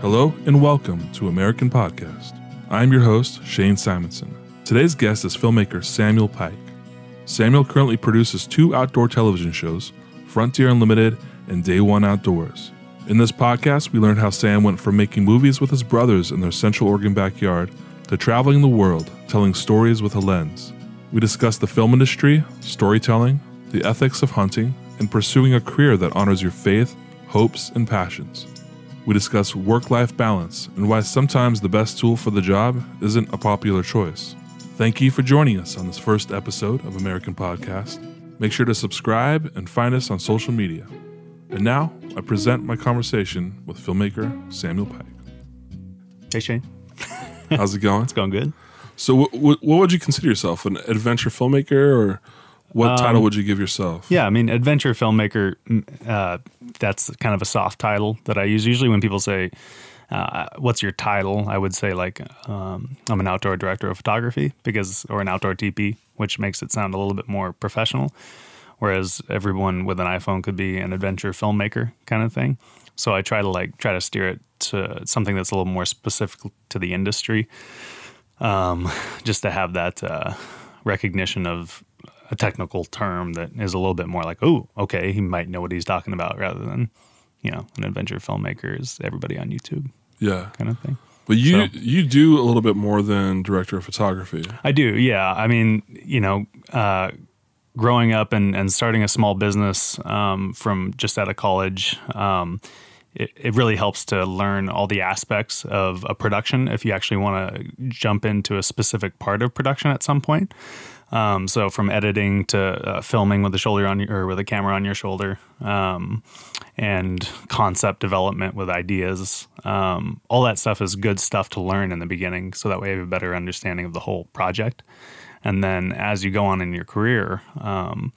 Hello and welcome to American Podcast. I'm your host, Shane Simonson. Today's guest is filmmaker Samuel Pike. Samuel currently produces two outdoor television shows, Frontier Unlimited and Day One Outdoors. In this podcast, we learned how Sam went from making movies with his brothers in their Central Oregon backyard to traveling the world, telling stories with a lens. We discuss the film industry, storytelling, the ethics of hunting, and pursuing a career that honors your faith, hopes, and passions. We discuss work life balance and why sometimes the best tool for the job isn't a popular choice. Thank you for joining us on this first episode of American Podcast. Make sure to subscribe and find us on social media. And now, I present my conversation with filmmaker Samuel Pike. Hey Shane, How's it going? it's going good. So, what, what, what would you consider yourself? An adventure filmmaker, or what title would you give yourself? Yeah, I mean, adventure filmmaker. mm, Uh, that's kind of a soft title that I use. Usually, when people say, uh, "What's your title?" I would say like, um, "I'm an outdoor director of photography," because or an outdoor DP, which makes it sound a little bit more professional. Whereas everyone with an iPhone could be an adventure filmmaker kind of thing. So I try to like try to steer it to something that's a little more specific to the industry. um, just to have that uh, recognition of a technical term that is a little bit more like, oh, okay, he might know what he's talking about, rather than you know, an adventure filmmaker is everybody on YouTube Yeah, kind of thing. but you So- you do a little bit more than director of photography. I do, yeah. I mean, you know, uh, growing up and, and starting a small business um, from just out of college, um, it, it really helps to learn all the aspects of a production if you actually want to jump into a specific part of production at some point. Um, so from editing to uh, filming with the shoulder on your, or with a camera on your shoulder, um, and concept development with ideas, um, all that stuff is good stuff to learn in the beginning, so that way you have a better understanding of the whole project. And then as you go on in your career, um,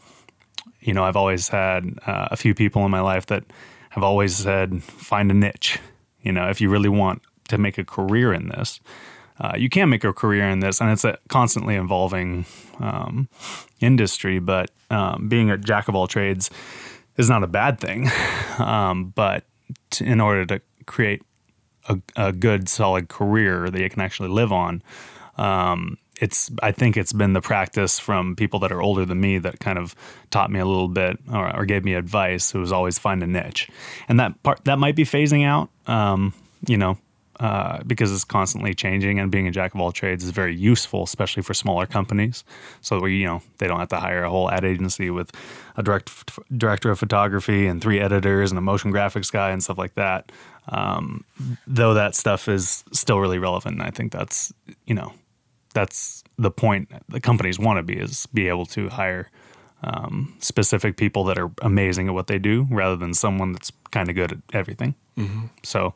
you know, I've always had uh, a few people in my life that have always said, find a niche. You know, if you really want to make a career in this, uh, you can make a career in this, and it's a constantly evolving um, industry. But um, being a jack of all trades is not a bad thing. Um, but t- in order to create a, a good, solid career that you can actually live on, um, it's I think it's been the practice from people that are older than me that kind of taught me a little bit or, or gave me advice. It was always find a niche, and that part that might be phasing out. Um, you know, uh, because it's constantly changing, and being a jack of all trades is very useful, especially for smaller companies. So where you know they don't have to hire a whole ad agency with a direct director of photography and three editors and a motion graphics guy and stuff like that. Um, though that stuff is still really relevant, and I think that's you know that's the point the companies want to be is be able to hire um, specific people that are amazing at what they do rather than someone that's kind of good at everything. So,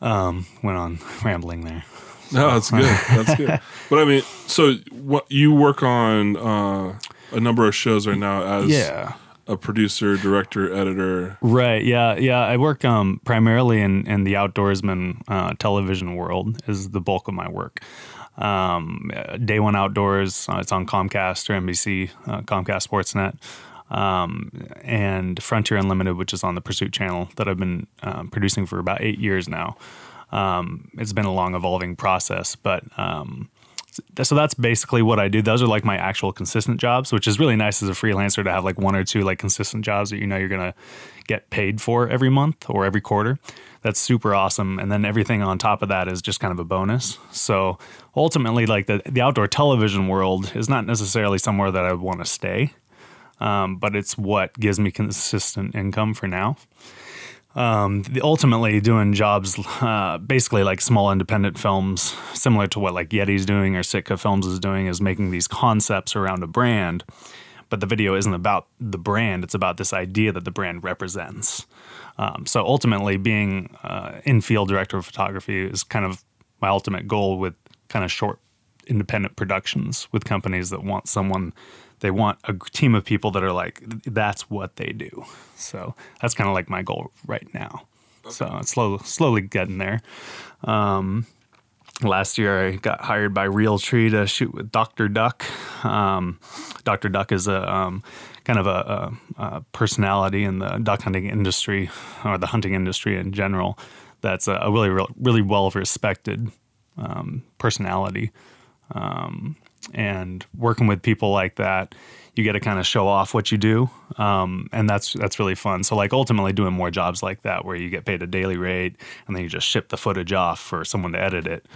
um, went on rambling there. No, that's good. That's good. But I mean, so what you work on uh, a number of shows right now as Yeah. a producer, director, editor. Right. Yeah. Yeah. I work um, primarily in, in the outdoorsman uh, television world is the bulk of my work. Um, uh, Day One Outdoors. Uh, it's on Comcast or NBC, uh, Comcast Sportsnet, um, and Frontier Unlimited, which is on the Pursuit Channel that I've been um, producing for about eight years now. Um, it's been a long evolving process, but um, so that's basically what I do. Those are like my actual consistent jobs, which is really nice as a freelancer to have like one or two like consistent jobs that you know you're gonna get paid for every month or every quarter. That's super awesome. And then everything on top of that is just kind of a bonus. So ultimately, like the, the outdoor television world is not necessarily somewhere that I want to stay, um, but it's what gives me consistent income for now. Um, ultimately doing jobs uh, basically like small independent films similar to what like yeti's doing or sitka films is doing is making these concepts around a brand. But the video isn't about the brand. It's about this idea that the brand represents. Um, so ultimately being uh, in-field director of photography is kind of my ultimate goal with kind of short independent productions with companies that want someone they want a team of people that are like that's what they do. So that's kind of like my goal right now. So it's slow, slowly getting there. Um, last year i got hired by realtree to shoot with dr duck. Um, dr duck is a um, kind of a, a, a personality in the duck hunting industry or the hunting industry in general that's a, a really really well respected um, personality. Um, and working with people like that, you get to kind of show off what you do, um, and that's that's really fun. So like ultimately doing more jobs like that where you get paid a daily rate, and then you just ship the footage off for someone to edit it.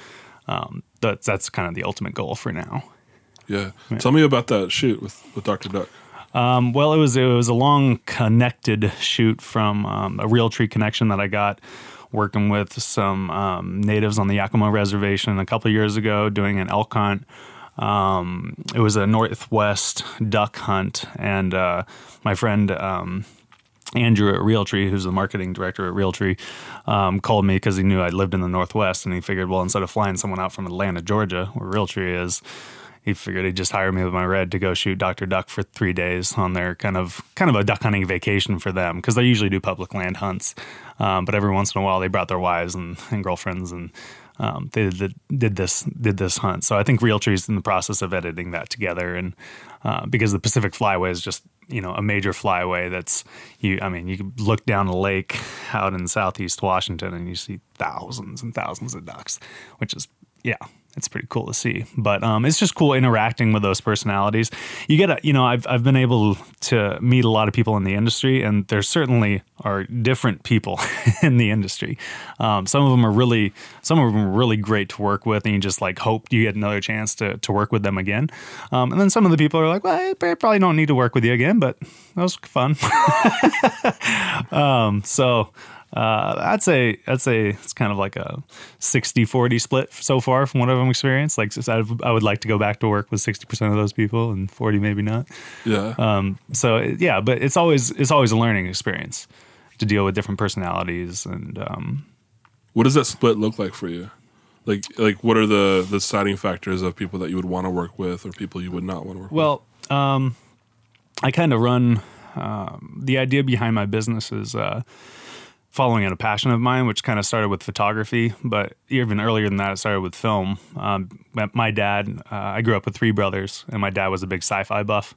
Um, that's that's kind of the ultimate goal for now. Yeah. Tell me about that shoot with, with Dr. Duck. Um, well, it was it was a long connected shoot from um, a Realtree connection that I got working with some um, natives on the Yakima Reservation a couple of years ago, doing an elk hunt. Um, it was a northwest duck hunt, and uh, my friend um, Andrew at Realtree, who's the marketing director at Realtree, um, called me because he knew I lived in the Northwest, and he figured, well, instead of flying someone out from Atlanta, Georgia, where Realtree is, he figured he'd just hire me with my red to go shoot Dr. Duck for three days on their kind of kind of a duck hunting vacation for them because they usually do public land hunts, um, but every once in a while they brought their wives and, and girlfriends and um, they did, did this did this hunt. So I think Realtree is in the process of editing that together, and uh, because the Pacific Flyway is just you know a major flyway that's you. I mean, you look down a lake out in Southeast Washington and you see thousands and thousands of ducks, which is yeah, it's pretty cool to see. But um, it's just cool interacting with those personalities. You get a, you know, I've I've been able to meet a lot of people in the industry, and there certainly are different people in the industry. Um, some of them are really, some of them are really great to work with, and you just like hope you get another chance to to work with them again. Um, and then some of the people are like, well, I probably don't need to work with you again, but that was fun. um, so uh, I'd say I'd say it's kind of like a 60-40 split so far from what I've experienced. Like I would like to go back to work with sixty percent of those people, and forty maybe not. Yeah. Um, so yeah, but it's always it's always a learning experience to deal with different personalities and. Um, what does that split look like for you? Like like what are the the deciding factors of people that you would want to work with or people you would not want to work well, with? Well, um, I kind of run. Um, the idea behind my business is. Uh, following in a passion of mine, which kind of started with photography, but even earlier than that, it started with film. Um, my dad, uh, I grew up with three brothers, and my dad was a big sci-fi buff,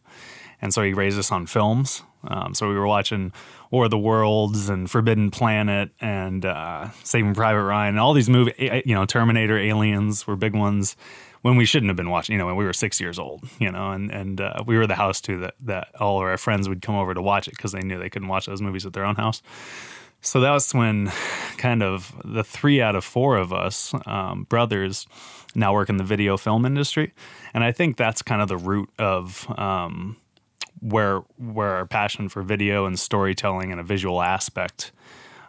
and so he raised us on films. Um, so we were watching War of the Worlds and Forbidden Planet and uh, Saving Private Ryan and all these movies. You know, Terminator, Aliens were big ones when we shouldn't have been watching. You know, when we were six years old. You know, and and uh, we were the house too that that all of our friends would come over to watch it because they knew they couldn't watch those movies at their own house. So that was when kind of the three out of four of us um, brothers now work in the video film industry. And I think that's kind of the root of um, where where our passion for video and storytelling and a visual aspect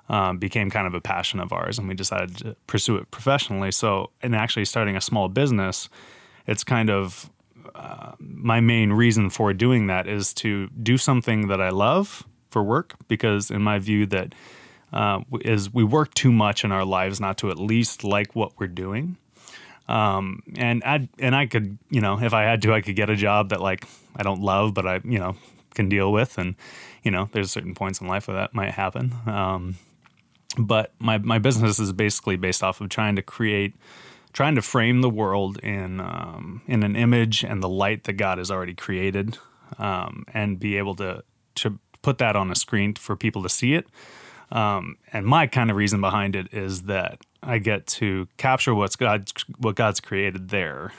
um, became kind of a passion of ours, and we decided to pursue it professionally. So, in actually starting a small business, it's kind of uh, my main reason for doing that is to do something that I love for work, because in my view that uh, is we work too much in our lives not to at least like what we're doing. Um, and I and I could, you know, if I had to, I could get a job that like I don't love, but I, you know, can deal with. And you know, there's certain points in life where that might happen. Um, but my my business is basically based off of trying to create, trying to frame the world in um, in an image and the light that God has already created, um, and be able to to put that on a screen for people to see it um, and my kind of reason behind it is that I get to capture what's God, what God's created there,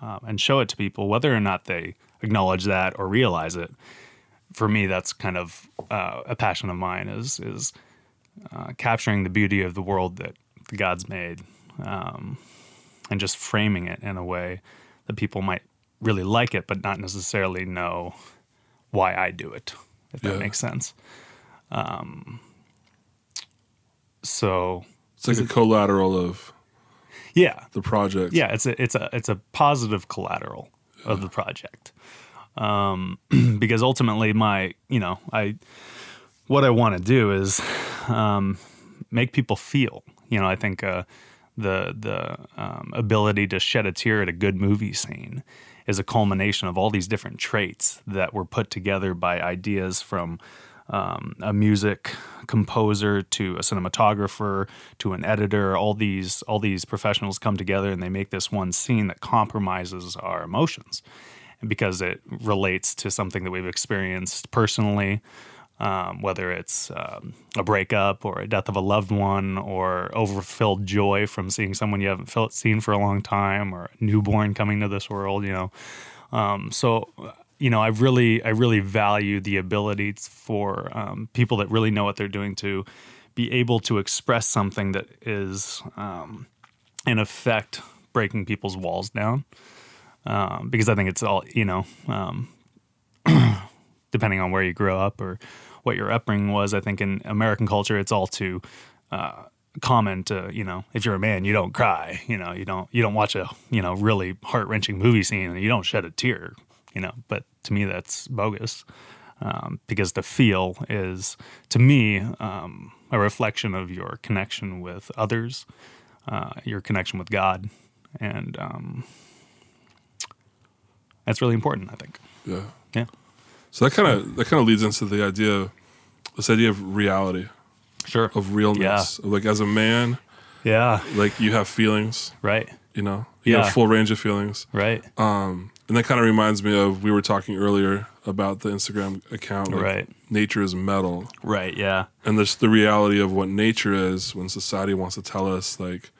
um, and show it to people, whether or not they acknowledge that or realize it. For me, that's kind of uh, a passion of mine is is uh, capturing the beauty of the world that God's made, um, and just framing it in a way that people might really like it, but not necessarily know why I do it. If that yeah. makes sense. Um, so it's like a collateral of yeah the project. Yeah, it's a it's a it's a positive collateral yeah. of the project. Um, because ultimately, my you know I what I want to do is um, make people feel. You know, I think uh, the the um, ability to shed a tear at a good movie scene is a culmination of all these different traits that were put together by ideas from um, a music composer to a cinematographer to an editor all these all these professionals come together and they make this one scene that compromises our emotions because it relates to something that we've experienced personally um, whether it's um, a breakup or a death of a loved one or overfilled joy from seeing someone you haven't felt, seen for a long time or a newborn coming to this world, you know. Um, so, you know, I really, I really value the ability for um, people that really know what they're doing to be able to express something that is, um, in effect, breaking people's walls down. Um, because I think it's all, you know, depending on where you grew up or what your upbringing was. I think in American culture, it's all too uh, common to you know if you're a man, you don't cry. You know, you don't you don't watch a you know really heart wrenching movie scene and you don't shed a tear. You know, but to me that's bogus um, because the feel is to me um, a reflection of your connection with others, uh, your connection with God, and um, that's really important. I think. Yeah. Yeah. So that kind of that kind of leads into the idea, this idea of reality, Sure. of realness. Like as a man, Yeah. like you have feelings, Right. you know, you Yeah. have full range of feelings. Right. Um, and that kind of reminds me of we were talking earlier about the Instagram account. like, Right. Nature is metal, Right. Yeah. and there's the reality of what nature is when society wants to tell us like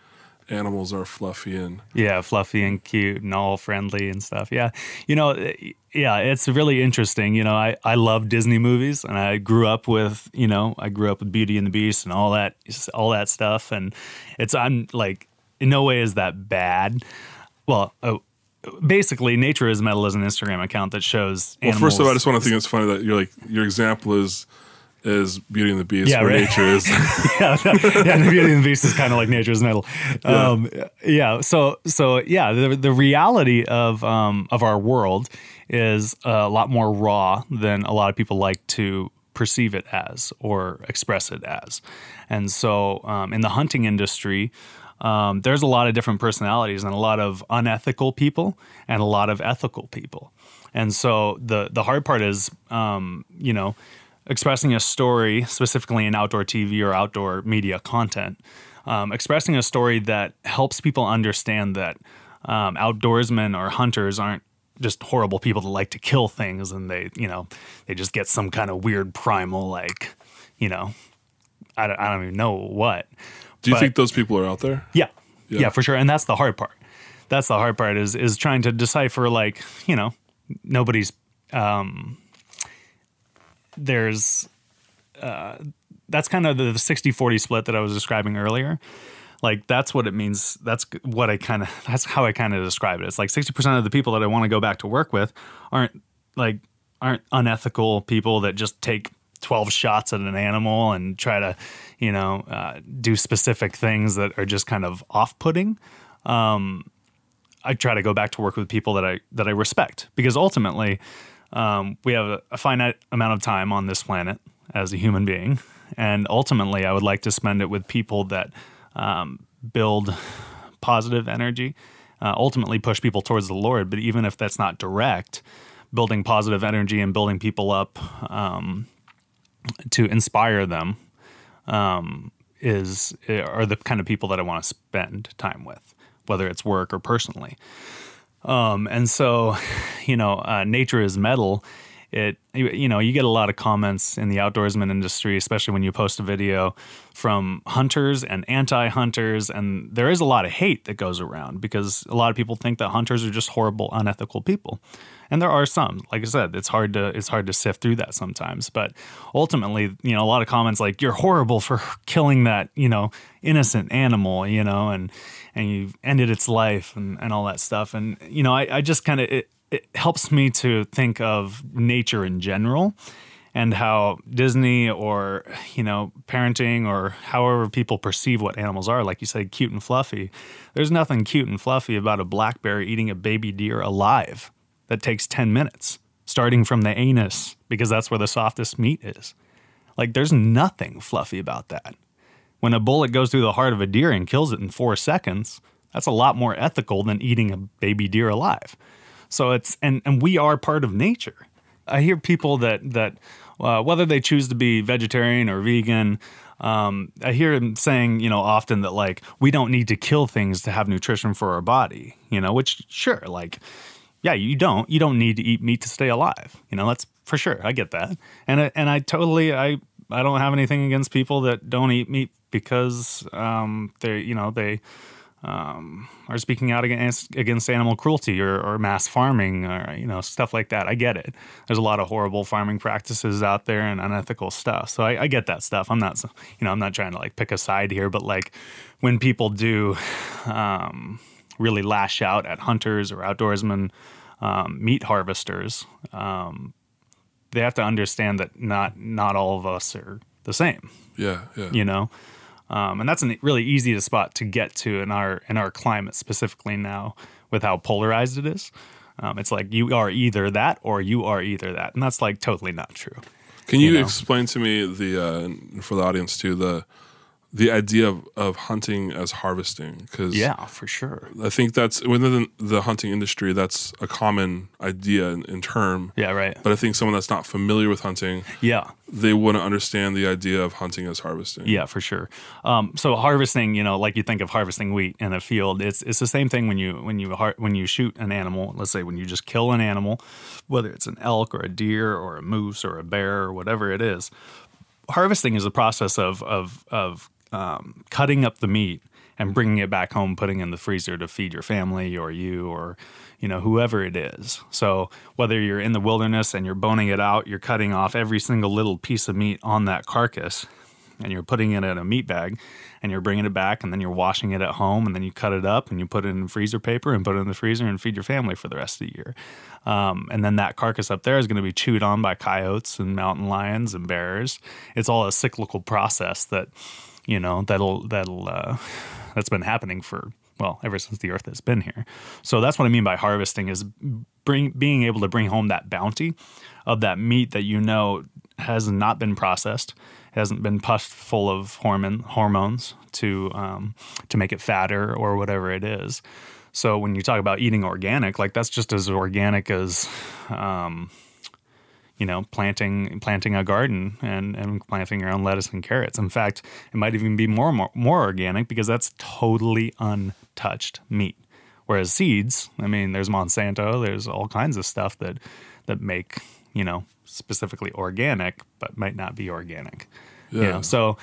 animals are fluffy and Yeah, fluffy and cute and all friendly and stuff. Yeah. You know, eh, yeah, it's really interesting. You know, I, I love Disney movies and I grew up with, you know, I grew up with Beauty and the Beast and all that all that stuff and it's I'm like in no way is that bad. Well, uh, basically Nature is Metal is an Instagram account that shows well, first of all, I just want to think it's funny that you're like your example is is Beauty and the Beast, Yeah, where right. nature is. yeah, yeah, the Beauty and the Beast is kind of like nature's metal. Um, yeah. So, so yeah, the the reality of um, of our world is a lot more raw than a lot of people like to perceive it as or express it as. And so, um, in the hunting industry. Um, there's a lot of different personalities and a lot of unethical people and a lot of ethical people. And so the the hard part is, um, you know, expressing a story, specifically in outdoor TV or outdoor media content, um, expressing a story that helps people understand that um, outdoorsmen or hunters aren't just horrible people that like to kill things and they, you know, they just get some kind of weird primal, like, you know, I don't, I don't even know what. Do you But- think those people are out there? Yeah. Yeah. yeah. for sure. And that's the hard part. That's the hard part is is trying to decipher like, you know, nobody's um there's uh that's kind of the 60-40 split that I was describing earlier. Like that's what it means. That's what I kind of that's how I kind of describe it. It's like 60% of the people that I want to go back to work with aren't like aren't unethical people that just take 12 shots at an animal and try to, you know, uh, do specific things that are just kind of off-putting. Um, I try to go back to work with people that I that I respect because ultimately um, we have a, a finite amount of time on this planet as a human being, and ultimately I would like to spend it with people that um, build positive energy, uh, ultimately push people towards the Lord. But even if that's not direct, building positive energy and building people up um, to inspire them um, is are the kind of people that I want to spend time with, whether it's work or personally. Um, and so, you know, uh, nature is metal. It you, you know you get a lot of comments in the outdoorsman industry, especially when you post a video from hunters and anti-hunters, and there is a lot of hate that goes around because a lot of people think that hunters are just horrible, unethical people, and there are some. Like I said, it's hard to it's hard to sift through that sometimes, but ultimately, you know, a lot of comments like "you're horrible for killing that," you know, innocent animal, you know, and and you ended its life and, and all that stuff. And, you know, I, I just kind of, it, it helps me to think of nature in general and how Disney or, you know, parenting or however people perceive what animals are, like you said, cute and fluffy. There's nothing cute and fluffy about a black bear eating a baby deer alive that takes 10 minutes, starting from the anus, because that's where the softest meat is. Like, there's nothing fluffy about that. When a bullet goes through the heart of a deer and kills it in four seconds, that's a lot more ethical than eating a baby deer alive. So it's and and we are part of nature. I hear people that that uh, whether they choose to be vegetarian or vegan, um, I hear them saying you know often that like we don't need to kill things to have nutrition for our body. You know, which sure like yeah you don't you don't need to eat meat to stay alive. You know that's for sure. I get that, and I, and I totally I I don't have anything against people that don't eat meat because um, they you know they um, are speaking out against against animal cruelty or, or mass farming or you know stuff like that. I get it. There's a lot of horrible farming practices out there and unethical stuff. So I, I get that stuff. I'm not you know I'm not trying to like pick a side here, but like when people do um, really lash out at hunters or outdoorsmen, um, meat harvesters, um, they have to understand that not not all of us are the same. Yeah, yeah. You know, um, and that's a really easy to spot to get to in our in our climate specifically now with how polarized it is. Um, it's like you are either that or you are either that, and that's like totally not true. Can you, you know? explain to me the uh, for the audience too the the idea of, of hunting as harvesting because yeah for sure. I think that's within the hunting industry that's a common idea in, in, term. Yeah right. But i think someone that's not familiar with hunting yeah. they wouldn't understand the idea of hunting as harvesting. Yeah for sure. Um, so harvesting you know like you think of harvesting wheat in a field it's it's the same thing when you when you har- when you shoot an animal. Let's say when you just kill an animal whether it's an elk or a deer or a moose or a bear or whatever it is harvesting is a process of of of um, cutting up the meat and bringing it back home, putting in the freezer to feed your family or you or you know whoever it is. So whether you're in the wilderness and you're boning it out, you're cutting off every single little piece of meat on that carcass and you're putting it in a meat bag and you're bringing it back and then you're washing it at home and then you cut it up and you put it in freezer paper and put it in the freezer and feed your family for the rest of the year. Um, and then that carcass up there is going to be chewed on by coyotes and mountain lions and bears. It's all a cyclical process that you know that'll that'll uh, that's been happening for well ever since the earth has been here. So that's what i mean by harvesting is bring being able to bring home that bounty of that meat that you know has not been processed hasn't been puffed full of hormone hormones to um, to make it fatter or whatever it is. So when you talk about eating organic like that's just as organic as um, you know, planting planting a garden and, and planting your own lettuce and carrots. In fact, it might even be more, more more organic because that's totally untouched meat. Whereas seeds, I mean, there's Monsanto, there's all kinds of stuff that that make you know specifically organic, but might not be organic. Yeah. You know, so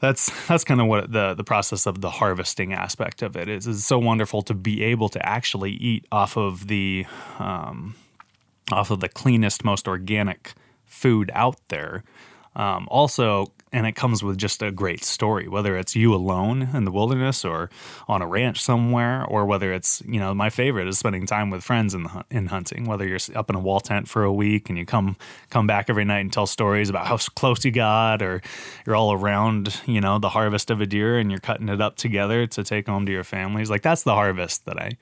that's that's kind of what the the process of the harvesting aspect of it is. It's so wonderful to be able to actually eat off of the um, off of the cleanest, most organic food out there. Um, also, and it comes with just a great story, whether it's you alone in the wilderness or on a ranch somewhere, or whether it's, you know, my favorite is spending time with friends in, the, in hunting, whether you're up in a wall tent for a week and you come, come back every night and tell stories about how close you got, or you're all around, you know, the harvest of a deer and you're cutting it up together to take home to your families. Like that's the harvest that I,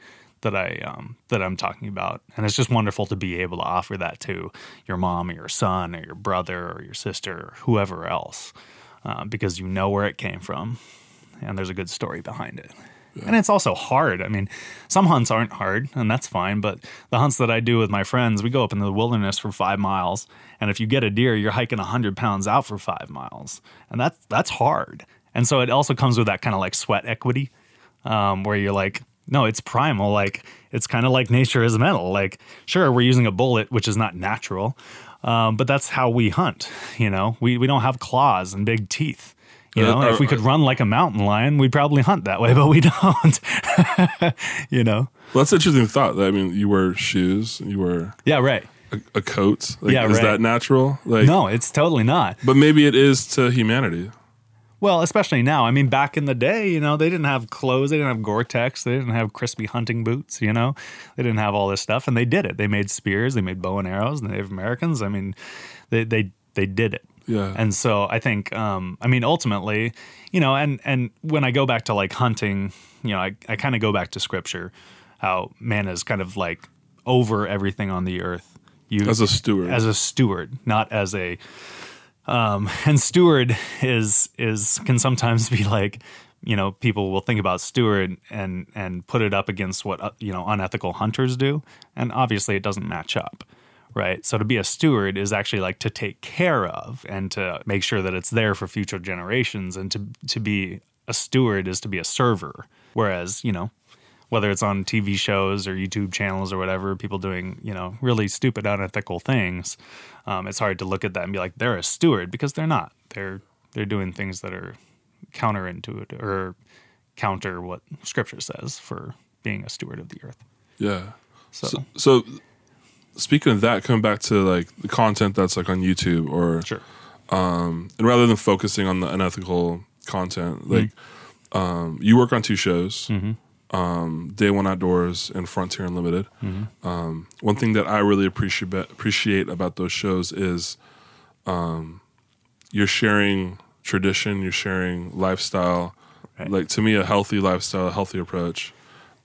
that I um, that I'm talking about, and it's just wonderful to be able to offer that to your mom or your son or your brother or your sister or whoever else, uh, because you know where it came from, and there's a good story behind it. Yeah. And it's also hard. I mean, some hunts aren't hard, and that's fine. But the hunts that I do with my friends, we go up into the wilderness for five miles, and if you get a deer, you're hiking hundred pounds out for five miles, and that's that's hard. And so it also comes with that kind of like sweat equity, um, where you're like, no, it's primal. Like it's kind of like nature is metal. Like sure, we're using a bullet, which is not natural, um, but that's how we hunt. You know, we we don't have claws and big teeth. You know, uh, if we could run like a mountain lion, we'd probably hunt that way, but we don't. you know. Well, that's an interesting thought. I mean, you wear shoes, you wear yeah, right, a, a coat. Like, yeah, is right. that natural? Like, no, it's totally not. But maybe it is to humanity. Well, especially now. I mean, back in the day, you know, they didn't have clothes, they didn't have Gore-Tex, they didn't have Crispi hunting boots, you know. They didn't have all this stuff and they did it. They made spears, they made bow and arrows, Native Americans, I mean, they they they did it. Yeah. And so I think um I mean ultimately, you know, and and when I go back to like hunting, you know, I I kind of go back to scripture how man is kind of like over everything on the earth. You as a steward. As a steward, not as a um, and steward is is can sometimes be like, you know, people will think about steward and and put it up against what uh, you know unethical hunters do, and obviously it doesn't match up, right? So to be a steward is actually like to take care of and to make sure that it's there for future generations, and to to be a steward is to be a server. Whereas you know whether it's on TV shows or YouTube channels or whatever, people doing you know really stupid, unethical things. Um, it's hard to look at that and be like they're a steward because they're not. They're they're doing things that are counterintuitive or counter what Scripture says for being a steward of the earth. Yeah. So, So, so speaking of that, coming back to like the content that's like on YouTube or sure, and rather than focusing on the unethical content, like um, you work on two shows, um, Day One Outdoors and Frontier Unlimited. Um, one thing that I really appreciate appreciate about those shows is um, you're sharing tradition, you're sharing lifestyle, Right. like to me a healthy lifestyle, a healthy approach.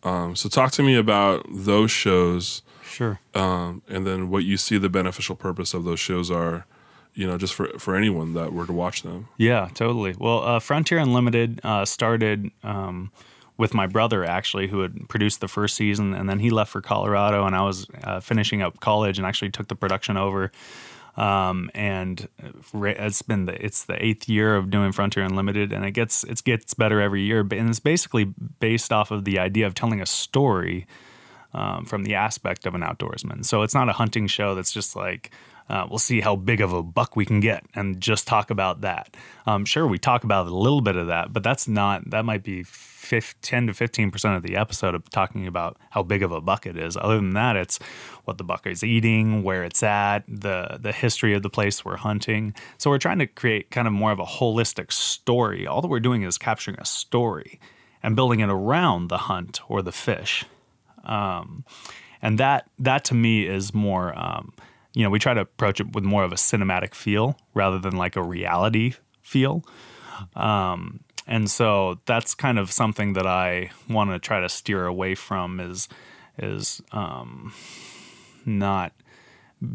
Um, so talk to me about those shows sure. um, and then what you see the beneficial purpose of those shows are, you know, just for for anyone that were to watch them. Yeah, totally. Well, uh, Frontier Unlimited uh, started um, with my brother actually, who had produced the first season, and then he left for Colorado, and I was uh, finishing up college and actually took the production over. Um, and it's been the it's the eighth year of doing Frontier Unlimited, and it gets it gets better every year. And it's basically based off of the idea of telling a story um, from the aspect of an outdoorsman. So it's not a hunting show that's just like, uh, we'll see how big of a buck we can get and just talk about that. Um, sure, we talk about a little bit of that, but that's not, that might be fif- 10 to 15% of the episode of talking about how big of a bucket is. Other than that, it's what the buck is eating, where it's at, the, the history of the place we're hunting. So we're trying to create kind of more of a holistic story. All that we're doing is capturing a story and building it around the hunt or the fish Um, and that that to me is more um, you know we try to approach it with more of a cinematic feel rather than like a reality feel um, and so that's kind of something that i want to try to steer away from is is um, not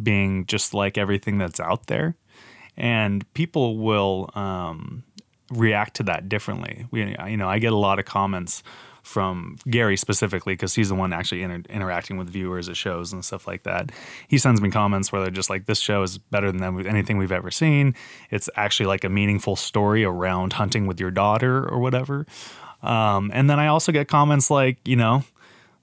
being just like everything that's out there and people will um, react to that differently. We, you know, I get a lot of comments from Gary specifically because he's the one actually inter- interacting with viewers at shows and stuff like that. He sends me comments where they're just like, "This show is better than anything we've ever seen. It's actually like a meaningful story around hunting with your daughter or whatever." Um, and then I also get comments like, you know,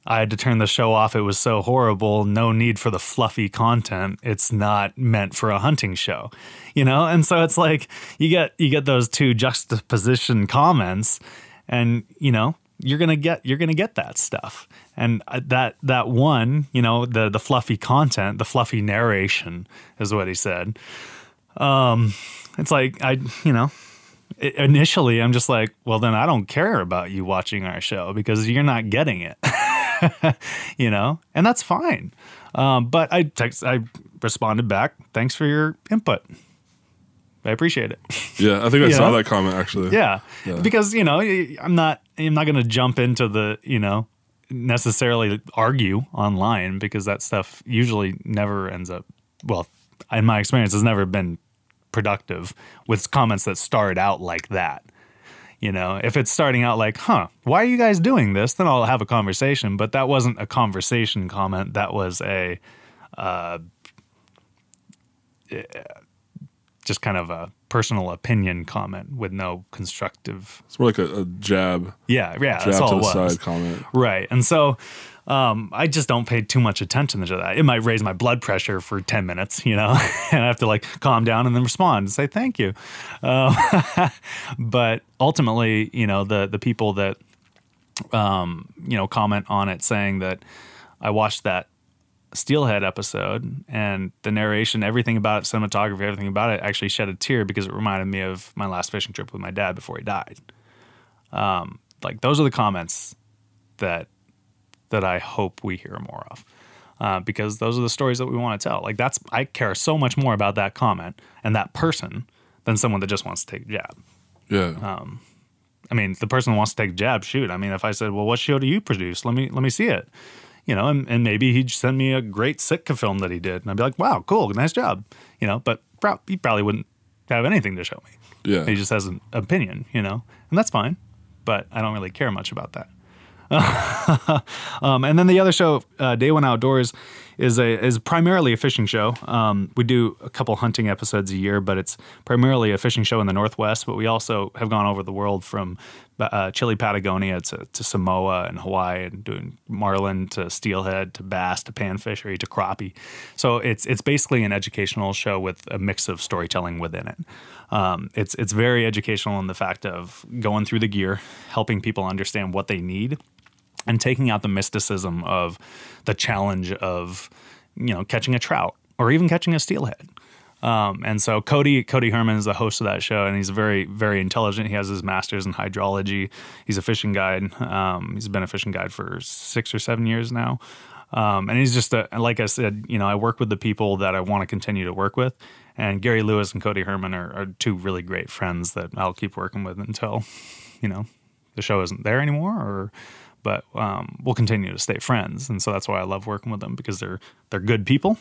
I had to turn the show off. It was so horrible. No need for the fluffy content. It's not meant for a hunting show, you know. And so it's like you get you get those two juxtaposition comments, and you know you're gonna get you're gonna get that stuff. And uh, that that one, you know, the the fluffy content, the fluffy narration is what he said. Um, it's like I, you know, initially I'm just like, well, then I don't care about you watching our show because you're not getting it. you know, and that's fine. Um, but I text, I responded back. Thanks for your input. I appreciate it. Yeah, I think I saw know? that comment actually. yeah. Yeah. because you know, I'm not, I'm not going to jump into the, you know, necessarily argue online because that stuff usually never ends up. Well, in my experience, has never been productive with comments that start out like that. You know, if it's starting out like, huh, why are you guys doing this? Then I'll have a conversation. But that wasn't a conversation comment. That was a uh, just kind of a personal opinion comment with no constructive. It's more like a, a jab, Yeah, yeah, jab that's to all the it was. side comment. Right. And so um, I just don't pay too much attention to that. It might raise my blood pressure for 10 minutes, you know, and I have to like calm down and then respond and say thank you. Um, but ultimately, you know, the, the people that, um, you know, comment on it saying that I watched that Steelhead episode and the narration, everything about it, cinematography, everything about it actually shed a tear because it reminded me of my last fishing trip with my dad before he died. Um, like those are the comments that that I hope we hear more of. Uh, because those are the stories that we want to tell. Like that's I care so much more about that comment and that person than someone that just wants to take a jab. Yeah. Uh, I mean, the person who wants to take a jab, shoot. I mean, if I said, "Well, what show do you produce? Let me let me see it," you know, and, and maybe he'd send me a great Sitka film that he did, and I'd be like, "Wow, cool, nice job," you know. But pro- he probably wouldn't have anything to show me. yeah. He just has an opinion, you know, and that's fine. But I don't really care much about that. um, and then the other show, uh, Day One Outdoors, is a is primarily a fishing show. Um, we do a couple hunting episodes a year, but it's primarily a fishing show in the Northwest. But we also have gone over the world from uh, Chile, Patagonia to, to Samoa and Hawaii, and doing marlin to steelhead to bass to panfishery to crappie. So it's it's basically an educational show with a mix of storytelling within it. Um, it's it's very educational in the fact of going through the gear, helping people understand what they need, and taking out the mysticism of the challenge of you know catching a trout or even catching a steelhead. Um, and so Cody Cody Herman is the host of that show, and he's very very intelligent. He has his master's in hydrology. He's a fishing guide. Um, he's been a fishing guide for six or seven years now. Um, and he's just a, like I said, you know, I work with the people that I want to continue to work with. And Gary Lewis and Cody Herman are, are two really great friends that I'll keep working with until, you know, the show isn't there anymore or but um, we'll continue to stay friends. And so that's why I love working with them because they're they're good people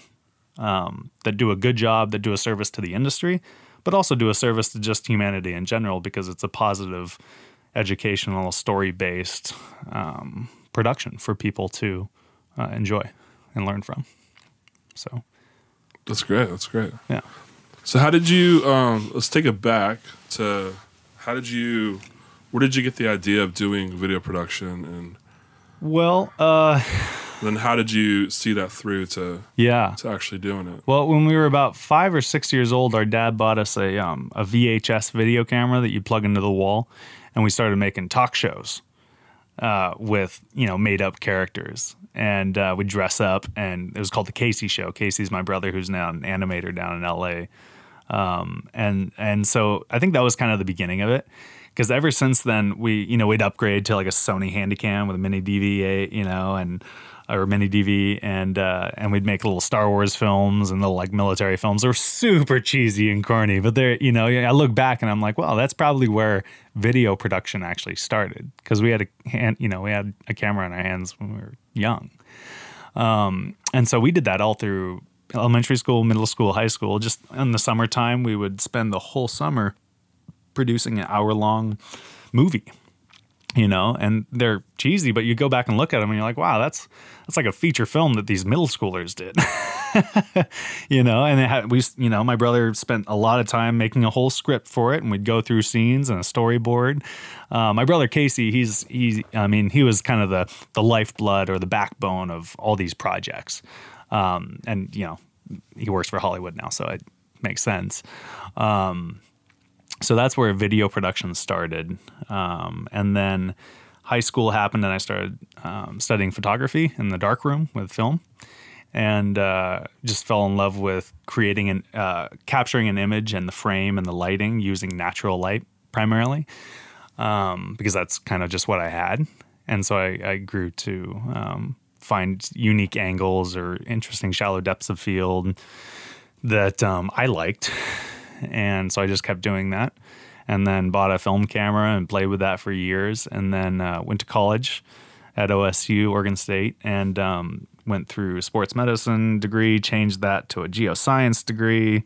um, that do a good job, that do a service to the industry, but also do a service to just humanity in general because it's a positive, educational, story based um, production for people to uh, enjoy and learn from. So that's great. That's great. Yeah. So how did you? Um, let's take it back to how did you? Where did you get the idea of doing video production and? Well, uh, then how did you see that through to yeah to actually doing it? Well, when we were about five or six years old, our dad bought us a um, a VHS video camera that you plug into the wall, and we started making talk shows uh, with you know made up characters, and uh, we'd dress up, and it was called the Casey Show. Casey's my brother, who's now an animator down in L.A. Um, and and so I think that was kind of the beginning of it because ever since then we you know we'd upgrade to like a Sony Handycam with a mini DV8 you know and or mini DV, and uh, and we'd make little Star Wars films and little like military films. They're super cheesy and corny, but they're you know I look back and I'm like, well, that's probably where video production actually started because we had a hand, you know, we had a camera in our hands when we were young, um, and so we did that all through elementary school, middle school, high school. Just in the summertime, we would spend the whole summer producing an hour long movie you know, and they're cheesy, but you go back and look at them and you're like, wow, that's that's like a feature film that these middle schoolers did, you know. And had, we, you know, my brother spent a lot of time making a whole script for it, and we'd go through scenes and a storyboard. Uh, my brother Casey, he's he, I mean, he was kind of the the lifeblood or the backbone of all these projects, um, and you know, he works for Hollywood now, so it makes sense. Um, so that's where video production started. Um, and then high school happened, and I started um, studying photography in the darkroom with film, and uh, just fell in love with creating and uh, capturing an image and the frame and the lighting using natural light primarily, um, because that's kind of just what I had. And so I, I grew to um, find unique angles or interesting shallow depths of field that um, I liked and so I just kept doing that. And then bought a film camera and played with that for years. And then uh, went to college at OSU, Oregon State, and um, went through sports medicine degree, changed that to a geoscience degree.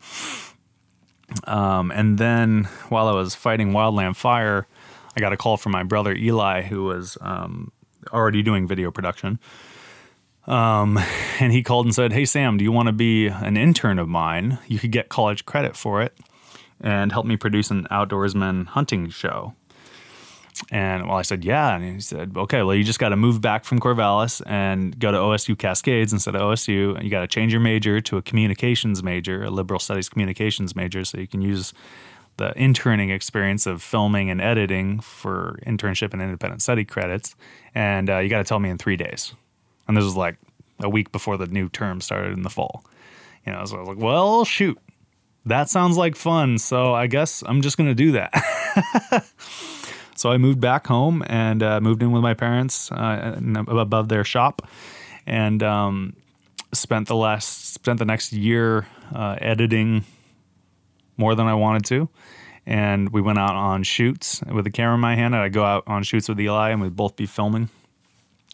Um, and then while I was fighting wildland fire, I got a call from my brother Eli, who was um, already doing video production. Um, and he called and said, Hey, Sam, do you want to be an intern of mine? You could get college credit for it and help me produce an outdoorsman hunting show. And well, I said, yeah. And he said, okay, well, you just got to move back from Corvallis and go to OSU Cascades instead of OSU. And you got to change your major to a communications major, a liberal studies communications major, so you can use the interning experience of filming and editing for internship and independent study credits. And uh, you got to tell me in three days. And this was like a week before the new term started in the fall. You know, so I was like, well, shoot, that sounds like fun. So I guess I'm just going to do that. so I moved back home and uh, moved in with my parents uh, above their shop and um, spent the last, spent the next year uh, editing more than I wanted to. And we went out on shoots with the camera in my hand. And I'd go out on shoots with Eli and we'd both be filming.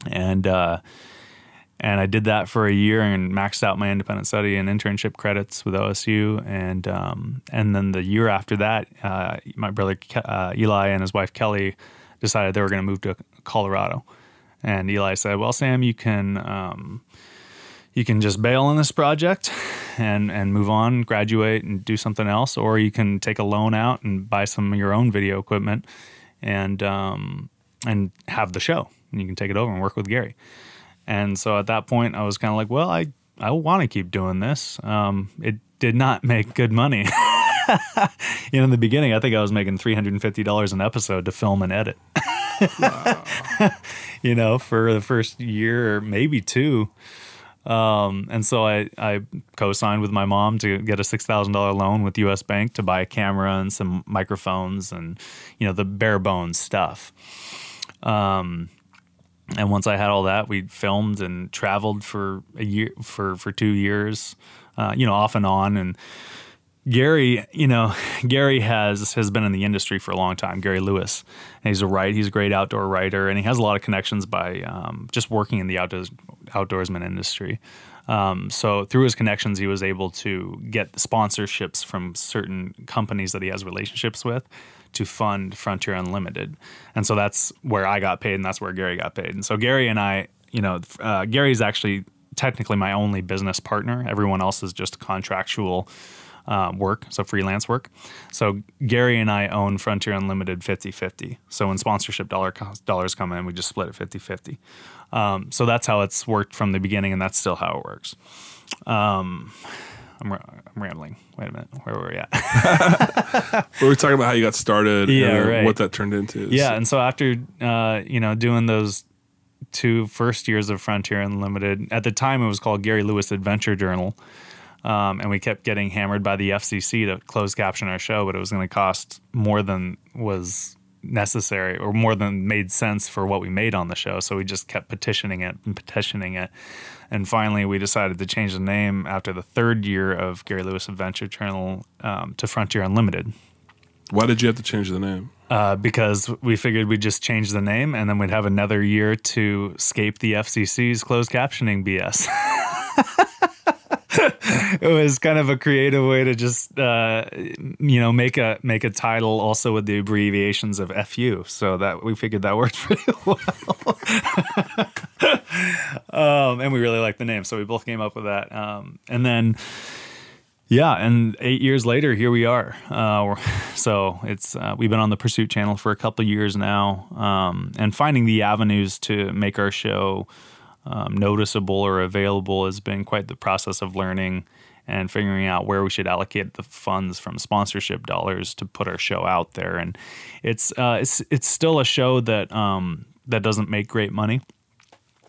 And, uh, and I did that for a year and maxed out my independent study and internship credits with OSU. And um, and then the year after that, uh, my brother uh, Eli and his wife Kelly decided they were going to move to Colorado. And Eli said, "Well, Sam, you can." Um, you can just bail on this project and and move on, graduate and do something else, or you can take a loan out and buy some of your own video equipment and um, and have the show. And you can take it over and work with Gary. And so at that point, I was kind of like, well, I I want to keep doing this. Um, it did not make good money. you know, in the beginning, I think I was making three hundred and fifty dollars an episode to film and edit. you know, for the first year or maybe two. Um, and so I, I co-signed with my mom to get a six thousand dollar loan with U.S. Bank to buy a camera and some microphones and you know the bare bones stuff. Um, and once I had all that, we filmed and traveled for a year for for two years, uh, you know, off and on. And Gary, you know, Gary has has been in the industry for a long time. Gary Lewis, and he's a writer. He's a great outdoor writer, and he has a lot of connections by um, just working in the outdoors outdoorsman industry. Um, so through his connections, he was able to get sponsorships from certain companies that he has relationships with to fund Frontier Unlimited, and so that's where I got paid, and that's where Gary got paid. And so Gary and I, you know, uh, Gary's actually technically my only business partner. Everyone else is just contractual uh, work, so freelance work. So Gary and I own Frontier Unlimited 50 50. So when sponsorship dollar dollars come in, we just split it 50 50. Um, so that's how it's worked from the beginning, and that's still how it works. Um, I'm, I'm, rambling. Wait a minute. Where were we at? we were talking about how you got started yeah, right. what that turned into. Yeah. So. And so after, uh, you know, doing those two first years of Frontier Unlimited, at the time it was called Gary Lewis Adventure Journal. Um, and we kept getting hammered by the FCC to close caption our show, but it was going to cost more than was necessary or more than made sense for what we made on the show. So we just kept petitioning it and petitioning it. And finally, we decided to change the name after the third year of Gary Lewis Adventure Channel um, to Frontier Unlimited. Why did you have to change the name? Uh, because we figured we'd just change the name and then we'd have another year to escape the FCC's closed captioning BS. it was kind of a creative way to just uh, you know make a make a title also with the abbreviations of FU, so that we figured that worked pretty well. um, and we really liked the name, so we both came up with that. Um, and then. Yeah, and eight years later, here we are. Uh, so it's uh, we've been on the Pursuit channel for a couple years now, um, and finding the avenues to make our show um, noticeable or available has been quite the process of learning and figuring out where we should allocate the funds from sponsorship dollars to put our show out there. And it's uh, it's it's still a show that um, that doesn't make great money.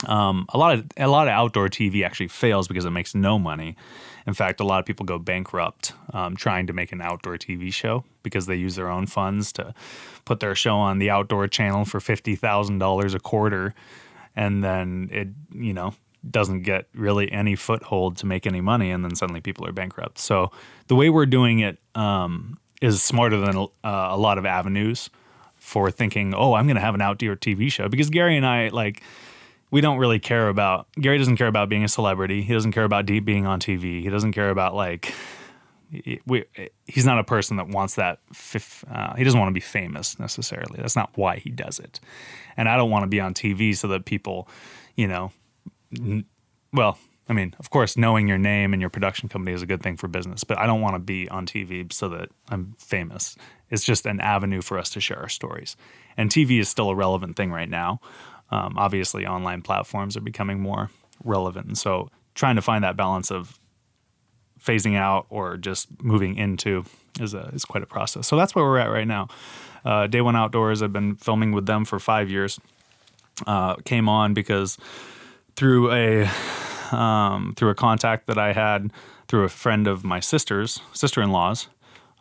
Um, a lot of a lot of outdoor TV actually fails because it makes no money. In fact, a lot of people go bankrupt um, trying to make an outdoor TV show because they use their own funds to put their show on the outdoor channel for fifty thousand dollars a quarter and then it you know doesn't get really any foothold to make any money, and then suddenly people are bankrupt. So the way we're doing it um, is smarter than uh, a lot of avenues for thinking, oh, I'm going to have an outdoor TV show because Gary and I like we don't really care about Gary doesn't care about being a celebrity. He doesn't care about deep being on TV. He doesn't care about like we, he's not a person that wants that. Uh, he doesn't want to be famous necessarily. That's not why he does it. And I don't want to be on TV so that people, you know, n- well, I mean, of course, knowing your name and your production company is a good thing for business, but I don't want to be on TV so that I'm famous. It's just an avenue for us to share our stories. And TV is still a relevant thing right now. Um, obviously, online platforms are becoming more relevant. And so, trying to find that balance of phasing out or just moving into is a is quite a process. So that's where we're at right now. Uh, Day One Outdoors. I've been filming with them for five years. Uh, came on because through a um, through a contact that I had through a friend of my sister's sister-in-law's.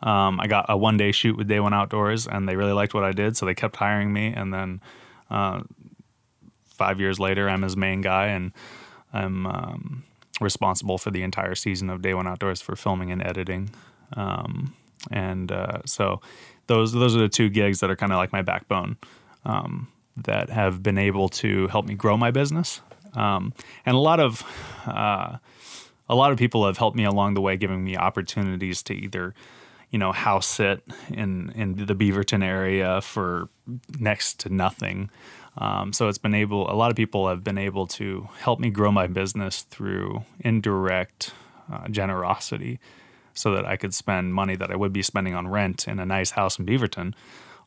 Um, I got a one day shoot with Day One Outdoors, and they really liked what I did, so they kept hiring me. And then uh, five years later, I'm his main guy, and I'm um, responsible for the entire season of Day One Outdoors for filming and editing. Um, and uh, so those those are the two gigs that are kind of like my backbone um, that have been able to help me grow my business. Um, and a lot of uh, a lot of people have helped me along the way, giving me opportunities to either you know house sit in in the Beaverton area for next to nothing Um, so it's been able, a lot of people have been able to help me grow my business through indirect uh, generosity so that I could spend money that I would be spending on rent in a nice house in Beaverton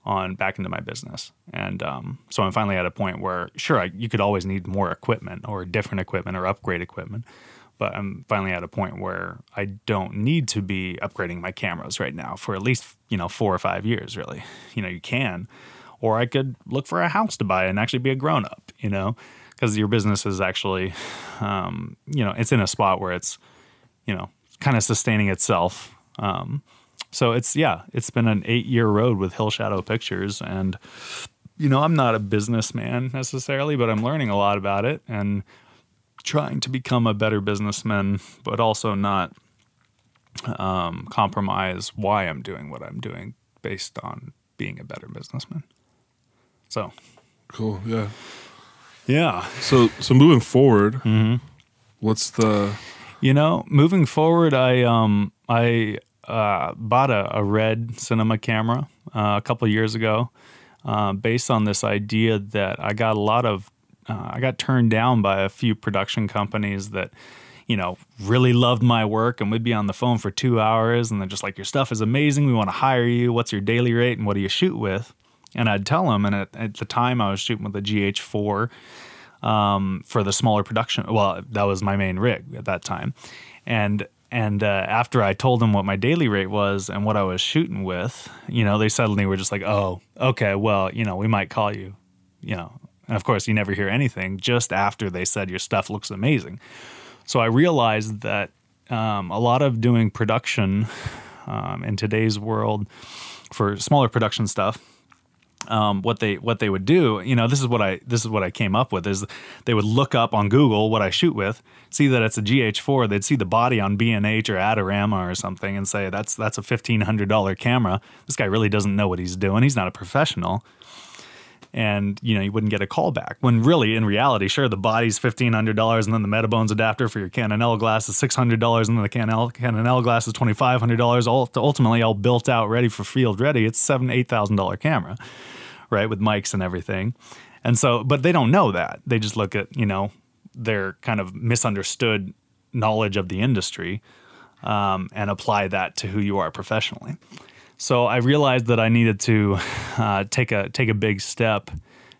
on back into my business. And um, so I'm finally at a point where, sure, I, you could always need more equipment or different equipment or upgrade equipment. But I'm finally at a point where I don't need to be upgrading my cameras right now for at least, you know, four or five years, really. You know, you can. Or I could look for a house to buy and actually be a grown up, you know, because your business is actually, um, you know, it's in a spot where it's, you know, kind of sustaining itself. Um, so it's yeah, it's been an eight year road with Hill Shadow Pictures, and you know I'm not a businessman necessarily, but I'm learning a lot about it and trying to become a better businessman, but also not um, compromise why I'm doing what I'm doing based on being a better businessman. So Cool. Yeah. yeah, So so moving forward, Mm-hmm. what's the You know, moving forward, I um I uh, bought a, a red cinema camera uh, a couple years ago, uh, based on this idea that I got a lot of uh, I got turned down by a few production companies that you know really loved my work and we'd be on the phone for two hours and they're just like your stuff is amazing we want to hire you what's your daily rate and what do you shoot with and I'd tell them and at, at the time I was shooting with a GH4 um, for the smaller production. Well, that was my main rig at that time, and and uh, after I told them what my daily rate was and what I was shooting with, you know, they suddenly were just like, "Oh, okay, well, you know, we might call you," you know. And of course, you never hear anything just after they said your stuff looks amazing. So I realized that um, a lot of doing production um, in today's world for smaller production stuff um, what they what they would do, you know, this is what I this is what I came up with is they would look up on Google what I shoot with, see that it's a GH4, they'd see the body on B&H or Adorama or something, and say that's that's a fifteen hundred dollar camera. This guy really doesn't know what he's doing. He's not a professional. And you know you wouldn't get a call back when really in reality, sure the body's fifteen hundred dollars, and then the Metabones adapter for your Canon L glass is six hundred dollars, and then the Canon L, Canon L glass is twenty five hundred dollars. Ultimately, all built out, ready for field ready. It's seven eight thousand dollar camera right, with mics and everything. And so, but they don't know that. They just look at, you know, their kind of misunderstood knowledge of the industry um, and apply that to who you are professionally. So I realized that I needed to uh, take a take a big step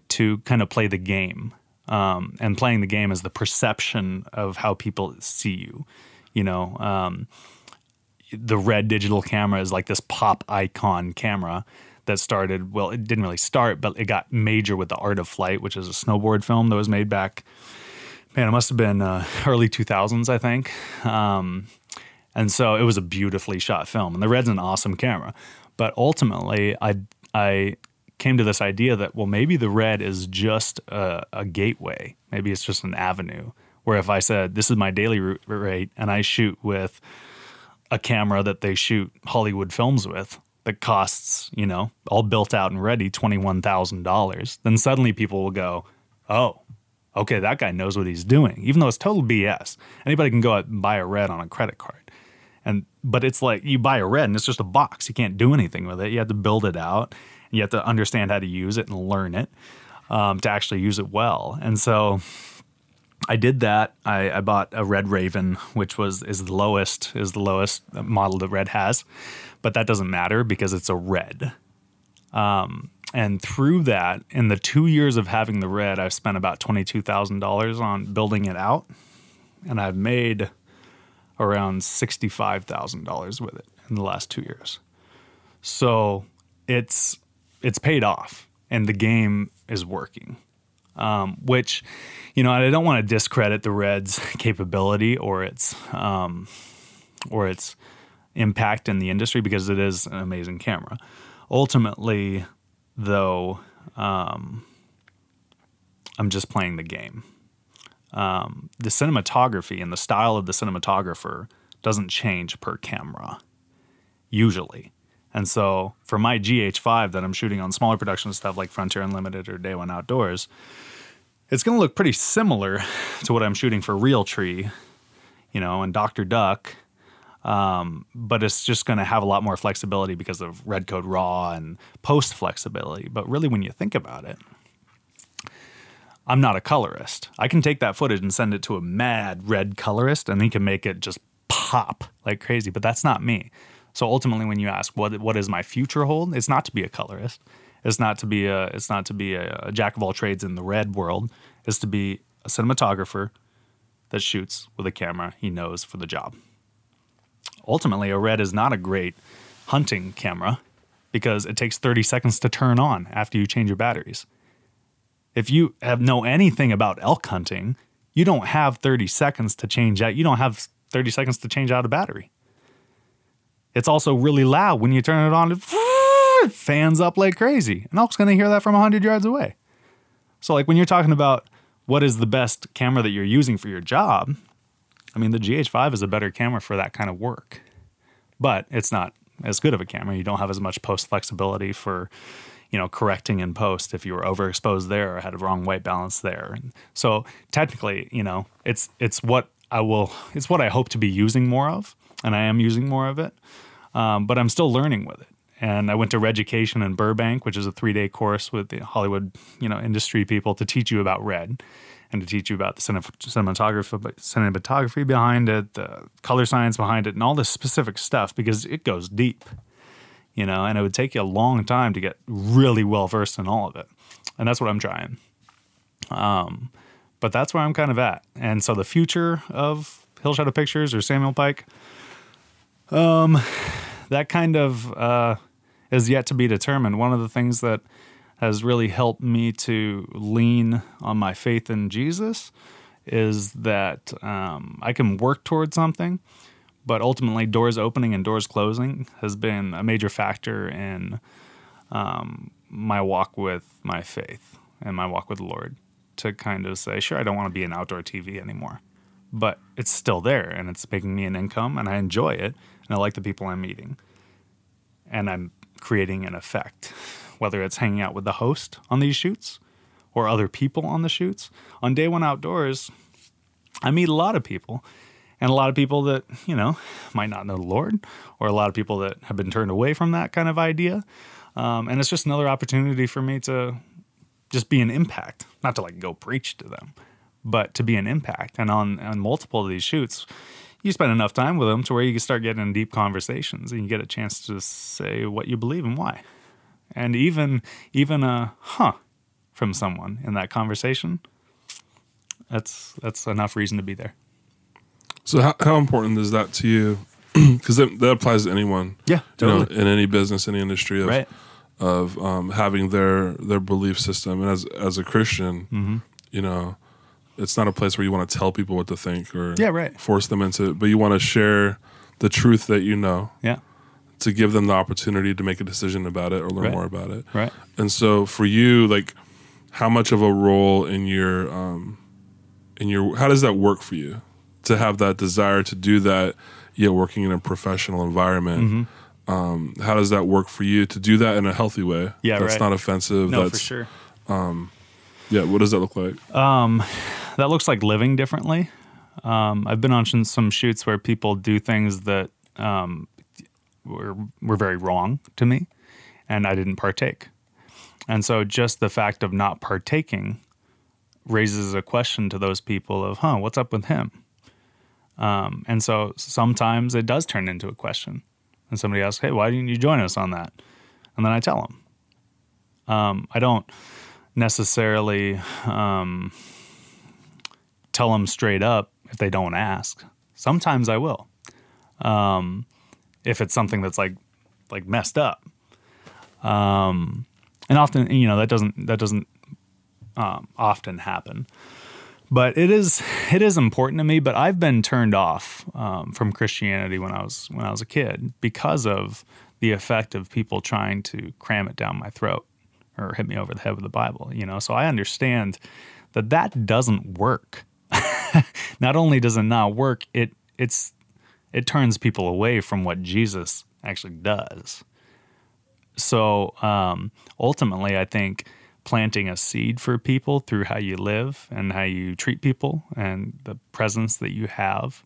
to kind of play the game. Um, and playing the game is the perception of how people see you. You know, um, the red digital camera is like this pop icon camera that started well it didn't really start but it got major with the art of flight which is a snowboard film that was made back man it must have been uh, early 2000s i think. Um, and so it was a beautifully shot film and the red's an awesome camera. But ultimately i i came to this idea that well maybe the red is just a, a gateway. Maybe it's just an avenue where if i said this is my daily rate and i shoot with a camera that they shoot hollywood films with that costs, you know, all built out and ready, $21,000, then suddenly people will go, oh, okay, that guy knows what he's doing, even though it's total BS. Anybody can go out and buy a red on a credit card. And, but it's like you buy a red and it's just a box. You can't do anything with it. You have to build it out. And you have to understand how to use it and learn it um, to actually use it well. And so I did that. I, I, bought a Red Raven, which was is the lowest is the lowest model that Red has, but that doesn't matter because it's a Red. Um, and through that, in the two years of having the Red, I've spent about twenty two thousand dollars on building it out, and I've made around sixty five thousand dollars with it in the last two years. So it's it's paid off, and the game is working um, which, you know, I don't want to discredit the Reds' capability or its um, or its impact in the industry because it is an amazing camera. Ultimately, though, um, I'm just playing the game. Um, the cinematography and the style of the cinematographer doesn't change per camera, usually. And so for my GH5 that I'm shooting on smaller production stuff like Frontier Unlimited or Day One Outdoors, it's going to look pretty similar to what I'm shooting for Realtree, you know, and Dr. Duck. Um, but it's just going to have a lot more flexibility because of Red Code Raw and post flexibility. But really, when you think about it, I'm not a colorist. I can take that footage and send it to a mad red colorist and he can make it just pop like crazy, but that's not me. So ultimately when you ask what what is my future hold, it's not to be a colorist. It's not to be a it's not to be a, a jack of all trades in the red world. It's to be a cinematographer that shoots with a camera he knows for the job. Ultimately, a red is not a great hunting camera because it takes 30 seconds to turn on after you change your batteries. If you have know anything about elk hunting, you don't have 30 seconds to change out. You don't have 30 seconds to change out a battery. It's also really loud when you turn it on. It fans up like crazy. And elk's going to hear that from 100 yards away. So like when you're talking about what is the best camera that you're using for your job, I mean the GH5 is a better camera for that kind of work. But it's not as good of a camera. You don't have as much post flexibility for you know, correcting in post if you were overexposed there or had a wrong white balance there. So technically, you know, it's it's what I will it's what I hope to be using more of, and I am using more of it. Um, but I'm still learning with it. And I went to Reducation in Burbank, which is a three day course with the Hollywood, you know, industry people to teach you about red and to teach you about the cinematography, cinematography behind it, the color science behind it, and all this specific stuff because it goes deep you know, and it would take you a long time to get really well versed in all of it. And that's what I'm trying. Um, but that's where I'm kind of at. And so the future of Hill Shadow Pictures or Samuel Pike, um, that kind of uh, is yet to be determined. One of the things that has really helped me to lean on my faith in Jesus is that um, I can work towards something but ultimately doors opening and doors closing has been a major factor in um, my walk with my faith and my walk with the Lord to kind of say, sure, I don't want to be an outdoor TV anymore, but it's still there and it's making me an income and I enjoy it and I like the people I'm meeting and I'm creating an effect, whether it's hanging out with the host on these shoots or other people on the shoots. On day one outdoors, I meet a lot of people and a lot of people that you know might not know the Lord, or a lot of people that have been turned away from that kind of idea. Um, and it's just another opportunity for me to just be an impact, not to like go preach to them, but to be an impact. And on on multiple of these shoots, you spend enough time with them to where you can start getting deep conversations, and you get a chance to say what you believe and why, and even even a huh from someone in that conversation. That's that's enough reason to be there. So how, how important is that to you? Because that, that applies to anyone. Yeah, totally. You know, in any business, any industry of right. of um, having their their belief system. And as as a Christian, mm-hmm. you know, it's not a place where you want to tell people what to think or yeah, right. force them into it, but you want to share the truth that you know. Yeah. To give them the opportunity to make a decision about it or learn right. more about it. Right. And so for you, like, how much of a role in your um, in your how does that work for you? to have that desire to do that, yet working in a professional environment. Mm-hmm. Um, how does that work for you to do that in a healthy way? Yeah, that's right. not offensive. No, that's, for sure. Um, yeah, what does that look like? Um, that looks like living differently. Um, I've been on some shoots where people do things that um, were were very wrong to me, and I didn't partake. And so, just the fact of not partaking raises a question to those people of, "Huh, what's up with him?" Um, and so sometimes it does turn into a question. And somebody asks, hey, why didn't you join us on that? And then I tell them. Um, I don't necessarily um, tell them straight up if they don't ask. Sometimes I will. Um, if it's something that's like like messed up. Um, and often, you know, that doesn't that doesn't um, often happen but it is it is important to me. But I've been turned off um, from Christianity when I was when I was a kid because of the effect of people trying to cram it down my throat or hit me over the head with the Bible. You know, so I understand that that doesn't work. not only does it not work, it it's it turns people away from what Jesus actually does. So um, ultimately, I think planting a seed for people through how you live and how you treat people and the presence that you have,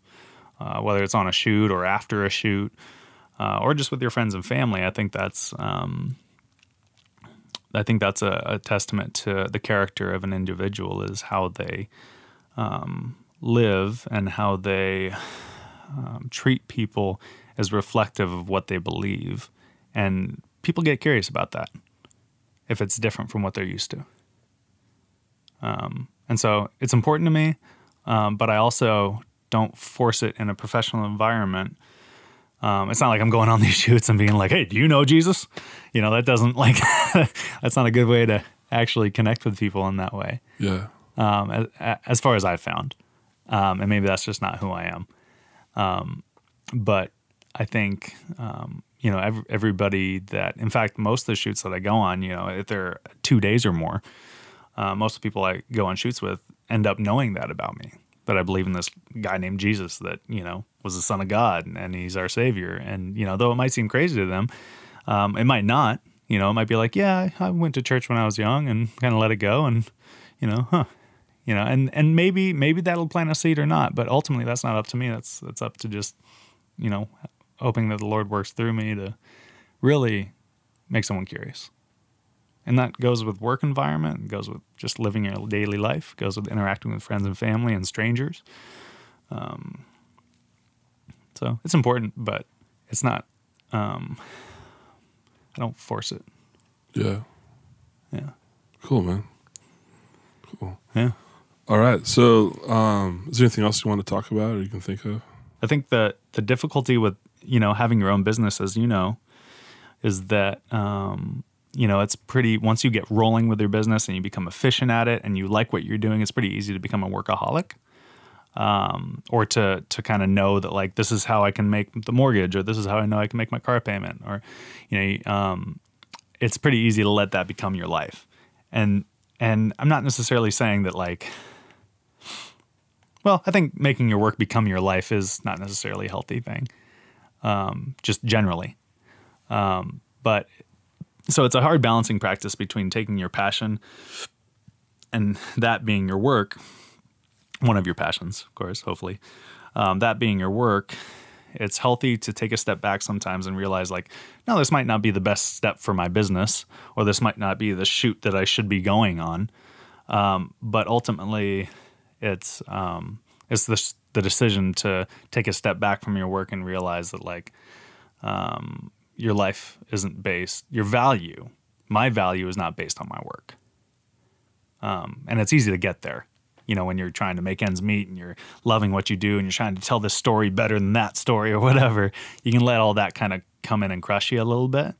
uh, whether it's on a shoot or after a shoot, uh, or just with your friends and family. I think that's um, I think that's a, a, testament to the character of an individual is how they um, live and how they um, treat people as reflective of what they believe. And people get curious about that if it's different from what they're used to. Um, and so it's important to me, um, but I also don't force it in a professional environment. Um, it's not like I'm going on these shoots and being like, "Hey, do you know Jesus?" You know, that doesn't like that's not a good way to actually connect with people in that way. Yeah. Um, as, as, far as I've found, um, and maybe that's just not who I am. Um, but I think um, you know every, everybody that, in fact, most of the shoots that I go on, you know, if they're two days or more, uh, most of the people I go on shoots with end up knowing that about me. That I believe in this guy named Jesus that you know was the Son of God and he's our Savior. And you know, though it might seem crazy to them, um, it might not. You know, it might be like, yeah, I went to church when I was young and kind of let it go, and you know, huh, you know, and and maybe maybe that'll plant a seed or not. But ultimately, that's not up to me. That's that's up to just you know, hoping that the Lord works through me to really make someone curious. And that goes with work environment, goes with just living your daily life, goes with interacting with friends and family and strangers. Um, so it's important, but it's not. Um, I don't force it. Yeah. Yeah. Cool, man. Cool. Yeah. All right. So, um, is there anything else you want to talk about or you can think of? I think that the difficulty with you know having your own business, as you know, is that um, you know, it's pretty, once you get rolling with your business and you become efficient at it and you like what you're doing, it's pretty easy to become a workaholic. Um, or to, to kind of know that like, this is how I can make the mortgage, or this is how I know I can make my car payment, or, you know, um, it's pretty easy to let that become your life. And, and I'm not necessarily saying that like, well, I think making your work become your life is not necessarily a healthy thing, um, just generally. Um, but so it's a hard balancing practice between taking your passion and that being your work, one of your passions, of course, hopefully, um, that being your work. It's healthy to take a step back sometimes and realize, like, no, this might not be the best step for my business, or this might not be the shoot that I should be going on. Um, but ultimately, it's um, it's the the decision to take a step back from your work and realize that, like, um, your life isn't based, your value, my value is not based on my work. Um, and it's easy to get there, you know, when you're trying to make ends meet and you're loving what you do and you're trying to tell this story better than that story or whatever. You can let all that kind of come in and crush you a little bit.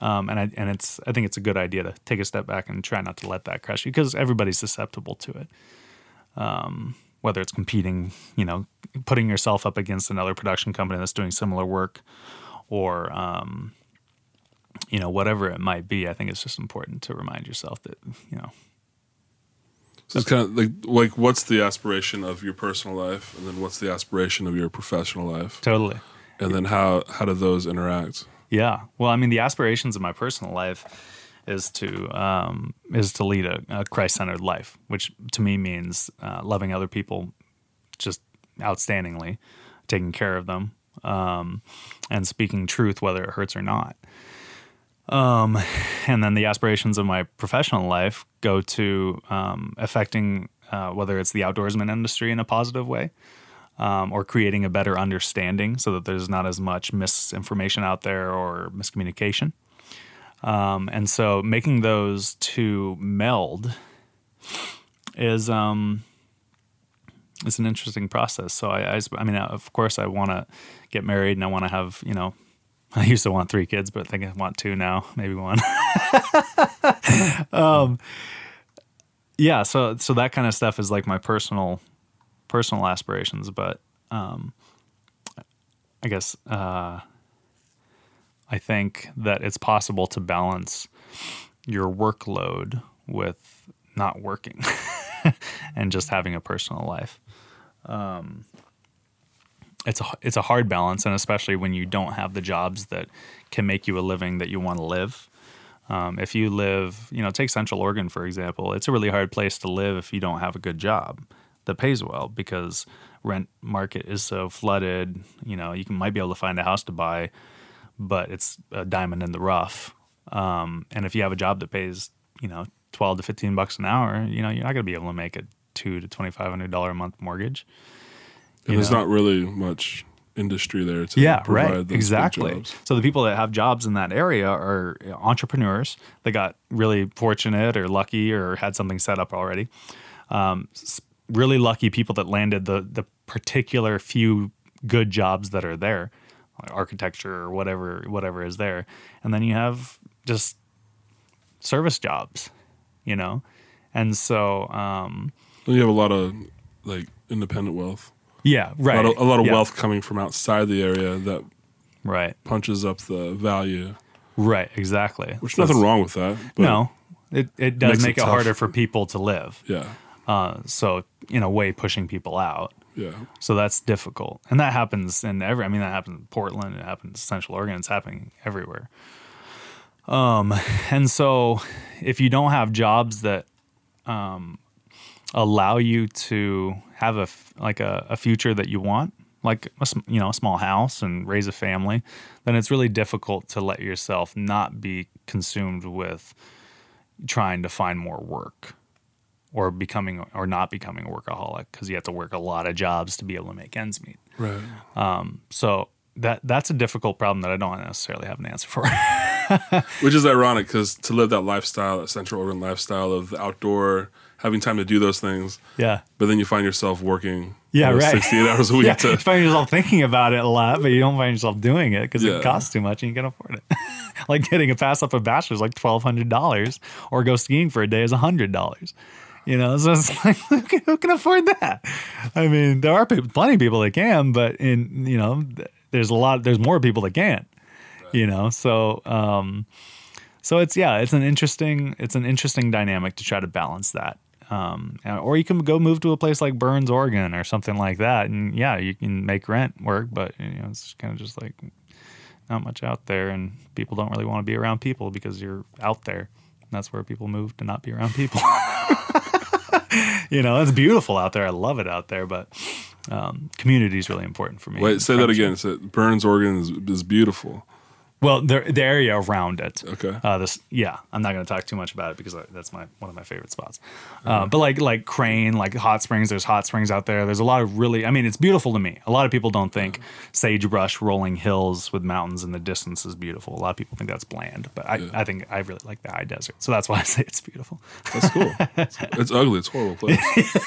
Um, and I, and it's I think it's a good idea to take a step back and try not to let that crush you because everybody's susceptible to it. Um, whether it's competing, you know, putting yourself up against another production company that's doing similar work, or um, you know whatever it might be. I think it's just important to remind yourself that you know. So it's kind of like like what's the aspiration of your personal life, and then what's the aspiration of your professional life? Totally. And then how how do those interact? Yeah. Well, I mean, the aspirations of my personal life is to um, is to lead a, a Christ centered life, which to me means uh, loving other people just outstandingly, taking care of them, um, and speaking truth, whether it hurts or not. Um, and then the aspirations of my professional life go to um, affecting uh, whether it's the outdoorsman industry in a positive way um, or creating a better understanding so that there's not as much misinformation out there or miscommunication. Um, and so making those two meld is um, an interesting process. So I, I, I mean, of course, I want to get married and I want to have, you know, I used to want three kids, but I think I want two now, maybe one. um, yeah, so so that kind of stuff is like my personal personal aspirations, but um, I guess uh, I think that it's possible to balance your workload with not working and just having a personal life um, it's a it's a hard balance, and especially when you don't have the jobs that can make you a living that you want to live. Um, if you live, you know, take Central Oregon for example, it's a really hard place to live if you don't have a good job that pays well because rent market is so flooded. You know, you can, might be able to find a house to buy, but it's a diamond in the rough. Um, and if you have a job that pays, you know, 12 to 15 bucks an hour, you know, you're not going to be able to make a two to $2,500 a month mortgage. And there's know? not really much industry there to yeah provide right those exactly jobs. so the people that have jobs in that area are entrepreneurs they got really fortunate or lucky or had something set up already um, really lucky people that landed the the particular few good jobs that are there architecture or whatever whatever is there and then you have just service jobs you know and so um, you have a lot of like independent wealth. yeah right A lot of, a lot of Yeah. wealth coming from outside the area that right punches up the value. right exactly Which So nothing wrong with that. But no it, it does Makes it make it, harder for people to live Yeah. uh, so in a way pushing people out Yeah. so that's difficult. And that happens in every i mean that happens in portland it happens in central oregon it's happening everywhere. Um, and so if you don't have jobs that um, allow you to have a, like a, a future that you want like a, you know a small house and raise a family then it's really difficult to let yourself not be consumed with trying to find more work or becoming or not becoming a workaholic because you have to work a lot of jobs to be able to make ends meet. Right. Um, so that that's a difficult problem that I don't necessarily have an answer for. Which is ironic because to live that lifestyle, that Central Oregon lifestyle of the outdoor, having time to do those things, yeah. but then you find yourself working Yeah, you know, right. 68 hours a week Yeah, to you find yourself thinking about it a lot, but you don't find yourself doing it because Yeah. it costs too much and you can't afford it. like getting a pass up a Bachelor's like twelve hundred dollars, or go skiing for a day is hundred dollars. You know, so it's like who can, who can afford that? I mean, there are people, plenty of people that can, but in you know, there's a lot, there's more people that can't. You know, so um, so it's yeah, it's an interesting, it's an interesting dynamic to try to balance that. Um, or you can go move to a place like Burns, Oregon, or something like that, and yeah, you can make rent work, but you know, it's kind of just like not much out there, and people don't really want to be around people because you're out there. And that's where people move to not be around people. you know, it's beautiful out there. I love it out there, but um, community is really important for me. Wait, say that again. So Burns, Oregon is, is beautiful. Well, the the area around it. Okay. Uh, this, yeah, I'm not going to talk too much about it because that's my one of my favorite spots. Uh, but like like Crane, like hot springs. There's hot springs out there. There's a lot of really. I mean, it's beautiful to me. A lot of people don't think sagebrush, rolling hills with mountains in the distance is beautiful. A lot of people think that's bland, but I, I think I really like the high desert. So that's why I say it's beautiful. That's cool. it's, it's ugly. It's a horrible place.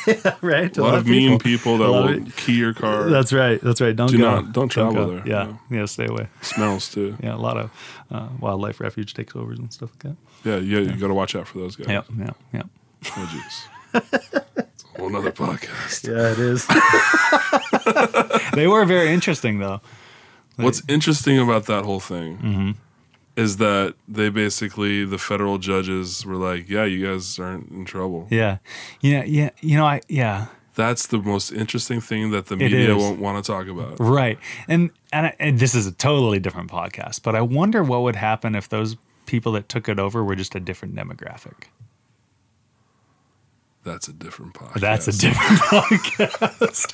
right. A lot, of mean people, that will key your car. That's right. That's right. Don't Do go. not- don't travel go. there. Yeah. Yeah. Stay away. smells too. Yeah. A lot of uh, wildlife refuge takeovers and stuff like that. Yeah, yeah, you got to watch out for those guys. Yep. Yep. Yep. Oh, jeez. it's a whole nother podcast. Yeah, it is. they were very interesting, though. What's interesting about that whole thing Mm-hmm. is that they basically, the federal judges were like, yeah, you guys aren't in trouble. Yeah, yeah, yeah. You know, I yeah, That's the most interesting thing that the media won't want to talk about. right. And and, I, and this is a totally different podcast, but I wonder what would happen if those people that took it over were just a different demographic. That's a different podcast. That's a different podcast.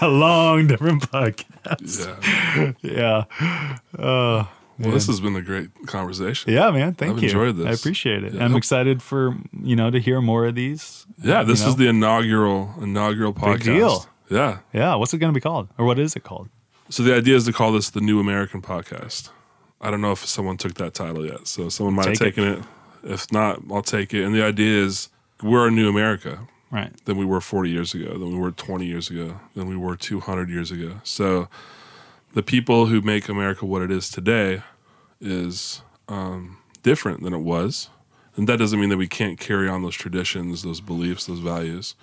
a long different podcast. Yeah. Yeah. Uh, Well, this has been a great conversation. yeah, man. Thank you. I've you. enjoyed this. I appreciate it. Yeah. I'm excited for you know to hear more of these. Yeah, this You know? is the inaugural inaugural podcast. deal. Yeah. Yeah. What's it going to be called, or what is it called? So the idea is to call this the New American Podcast. I don't know if someone took that title yet, so someone might have Take it. taken it. If not, I'll take it. And the idea is we're a new America Right. than we were 40 years ago, than we were 20 years ago, than we were 200 years ago. So the people who make America what it is today is um, different than it was. And that doesn't mean that we can't carry on those traditions, those beliefs, those values.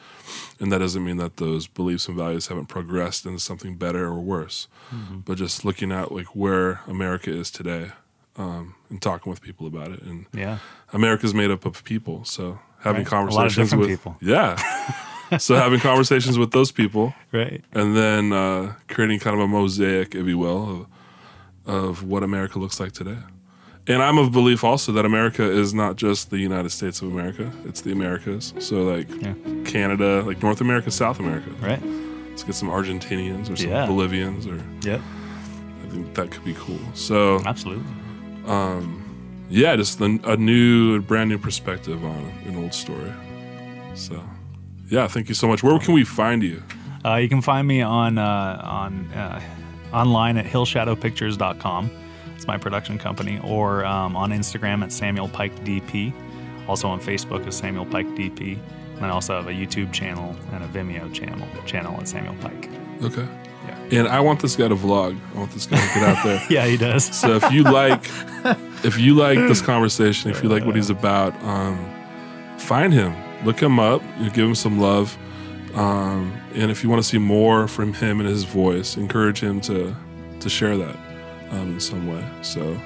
And that doesn't mean that those beliefs and values haven't progressed into something better or worse. But just looking at like where America is today um, and talking with people about it. And Yeah. America's made up of people, so having Right. A lot of conversations different with people. yeah. so having conversations with those people, Right. and then uh, creating kind of a mosaic, if you will, of, of what America looks like today. And I'm of belief also that America is not just the United States of America; it's the Americas. So like Yeah. Canada, like North America, South America. Right. Let's get some Argentinians or some Yeah. Bolivians, or yeah. I think that could be cool. So Absolutely. um, yeah, just a, a new, brand new perspective on an old story. So, yeah, thank you so much. Where can we find you? Uh, you can find me on uh, on uh, online at hillshadowpictures.com. It's my production company, or um, on Instagram at Samuel Pike DP. Also on Facebook as Samuel Pike DP. And I also have a YouTube channel and a Vimeo channel channel at Samuel Pike. Okay. Yeah. And I want this guy to vlog. I want this guy to get out there. Yeah, he does. So if you like, if you like this conversation, if you like what he's about, um, find him, look him up, you give him some love, um, and if you want to see more from him and his voice, encourage him to to share that um, in some way. So,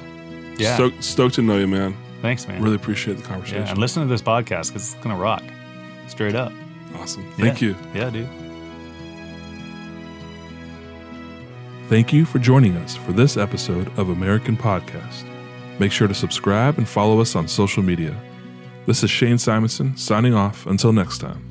Yeah. stoked, stoked to know you, man. Thanks, man. Really appreciate the yeah, conversation. and listen to this podcast because it's gonna rock. Straight up. awesome. Thank Yeah. you. Yeah, dude. Thank you for joining us for this episode of American Podcast. Make sure to subscribe and follow us on social media. This is Shane Simonson signing off. Until next time.